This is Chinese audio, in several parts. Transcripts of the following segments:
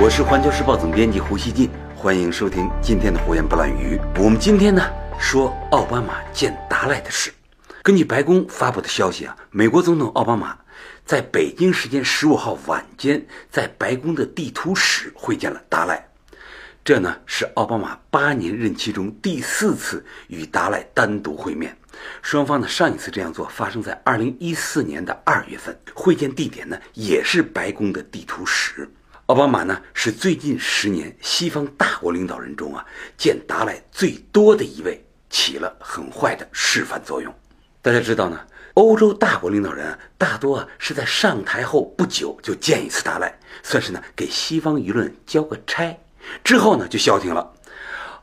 我是环球时报总编辑胡锡进，欢迎收听今天的胡言不乱语。我们今天呢说奥巴马见达赖的事。根据白宫发布的消息啊，美国总统奥巴马在北京时间十五号晚间在白宫的地图室会见了达赖。这呢是奥巴马八年任期中第四次与达赖单独会面。双方呢上一次这样做发生在二零一四年的二月份，会见地点呢也是白宫的地图室。奥巴马呢是最近十年西方大国领导人中啊见达赖最多的一位，起了很坏的示范作用。大家知道呢，欧洲大国领导人啊大多啊是在上台后不久就见一次达赖，算是呢给西方舆论交个差，之后呢就消停了。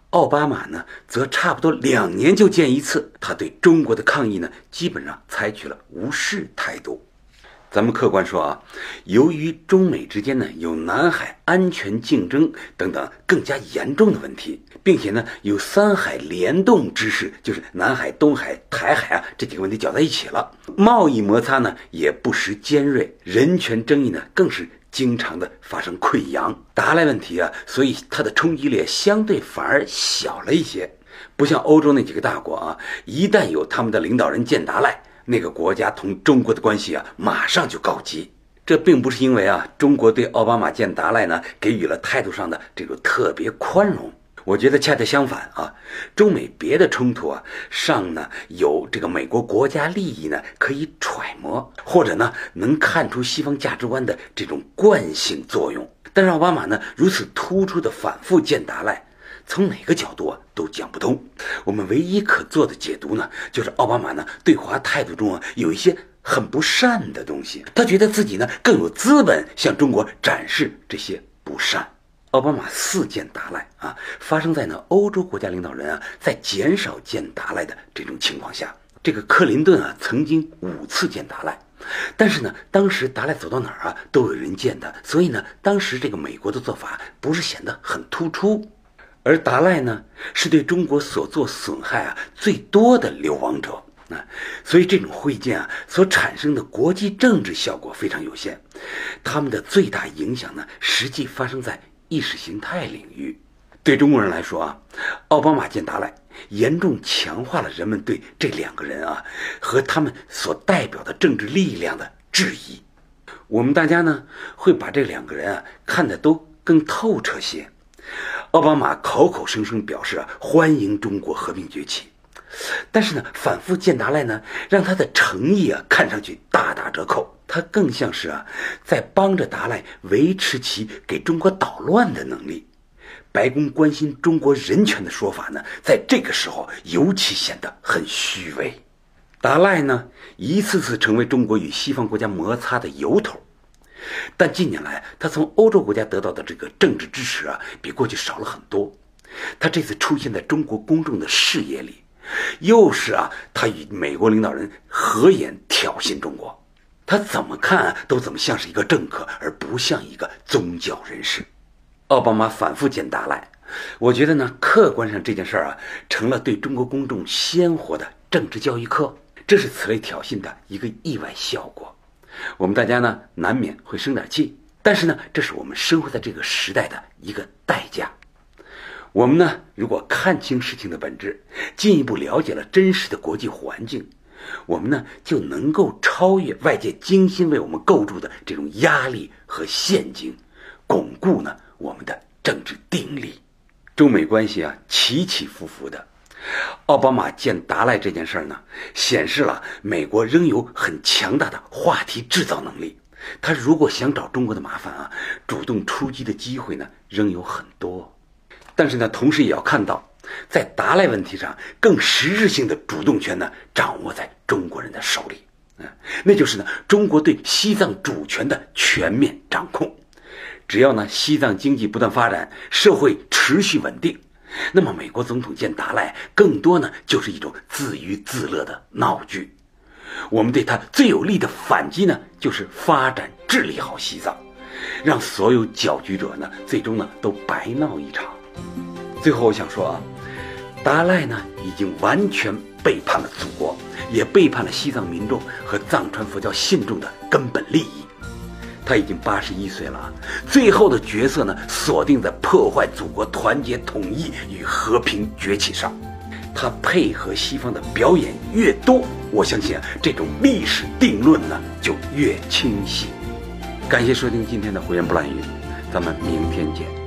奥巴马呢则差不多两年就见一次，他对中国的抗议呢基本上采取了无视态度。咱们客观说啊，由于中美之间呢有南海安全竞争等等更加严重的问题，并且呢有三海联动之势，就是南海、东海、台海啊这几个问题搅在一起了，贸易摩擦呢也不时尖锐，人权争议呢更是经常的发生溃疡。达赖问题啊，所以它的冲击力相对反而小了一些，不像欧洲那几个大国啊，一旦有他们的领导人见达赖。那个国家同中国的关系啊，马上就告急。这并不是因为啊，中国对奥巴马见达赖呢给予了态度上的这种特别宽容。我觉得恰恰相反啊，中美别的冲突啊上呢有这个美国国家利益呢可以揣摩，或者呢能看出西方价值观的这种惯性作用。但是奥巴马呢如此突出的反复见达赖。从哪个角度啊都讲不通。我们唯一可做的解读呢，就是奥巴马呢对华态度中啊有一些很不善的东西。他觉得自己呢更有资本向中国展示这些不善。奥巴马四见达赖啊，发生在呢欧洲国家领导人啊在减少见达赖的这种情况下。这个克林顿啊曾经五次见达赖，但是呢当时达赖走到哪儿啊都有人见他，所以呢当时这个美国的做法不是显得很突出。而达赖呢，是对中国所做损害啊最多的流亡者啊，所以这种会见啊所产生的国际政治效果非常有限，他们的最大影响呢，实际发生在意识形态领域。对中国人来说啊，奥巴马见达赖，严重强化了人们对这两个人啊和他们所代表的政治力量的质疑。我们大家呢会把这两个人啊看得都更透彻些。奥巴马口口声声表示啊欢迎中国和平崛起，但是呢反复见达赖呢，让他的诚意啊看上去大打折扣。他更像是啊在帮着达赖维持其给中国捣乱的能力。白宫关心中国人权的说法呢，在这个时候尤其显得很虚伪。达赖呢一次次成为中国与西方国家摩擦的由头。但近年来，他从欧洲国家得到的这个政治支持啊，比过去少了很多。他这次出现在中国公众的视野里，又是啊，他与美国领导人合演挑衅中国。他怎么看都怎么像是一个政客，而不像一个宗教人士。奥巴马反复见达赖，我觉得呢，客观上这件事儿啊，成了对中国公众鲜活的政治教育课。这是此类挑衅的一个意外效果。我们大家呢难免会生点气，但是呢，这是我们生活在这个时代的一个代价。我们呢，如果看清事情的本质，进一步了解了真实的国际环境，我们呢就能够超越外界精心为我们构筑的这种压力和陷阱，巩固呢我们的政治定力。中美关系啊起起伏伏的。奥巴马见达赖这件事儿呢，显示了美国仍有很强大的话题制造能力。他如果想找中国的麻烦啊，主动出击的机会呢，仍有很多。但是呢，同时也要看到，在达赖问题上，更实质性的主动权呢，掌握在中国人的手里。嗯，那就是呢，中国对西藏主权的全面掌控。只要呢，西藏经济不断发展，社会持续稳定。那么，美国总统见达赖，更多呢就是一种自娱自乐的闹剧。我们对他最有力的反击呢，就是发展治理好西藏，让所有搅局者呢，最终呢都白闹一场。最后，我想说啊，达赖呢已经完全背叛了祖国，也背叛了西藏民众和藏传佛教信众的根本利益。他已经八十一岁了，最后的角色呢，锁定在破坏祖国团结统一与和平崛起上。他配合西方的表演越多，我相信啊，这种历史定论呢就越清晰。感谢收听今天的胡言不乱语，咱们明天见。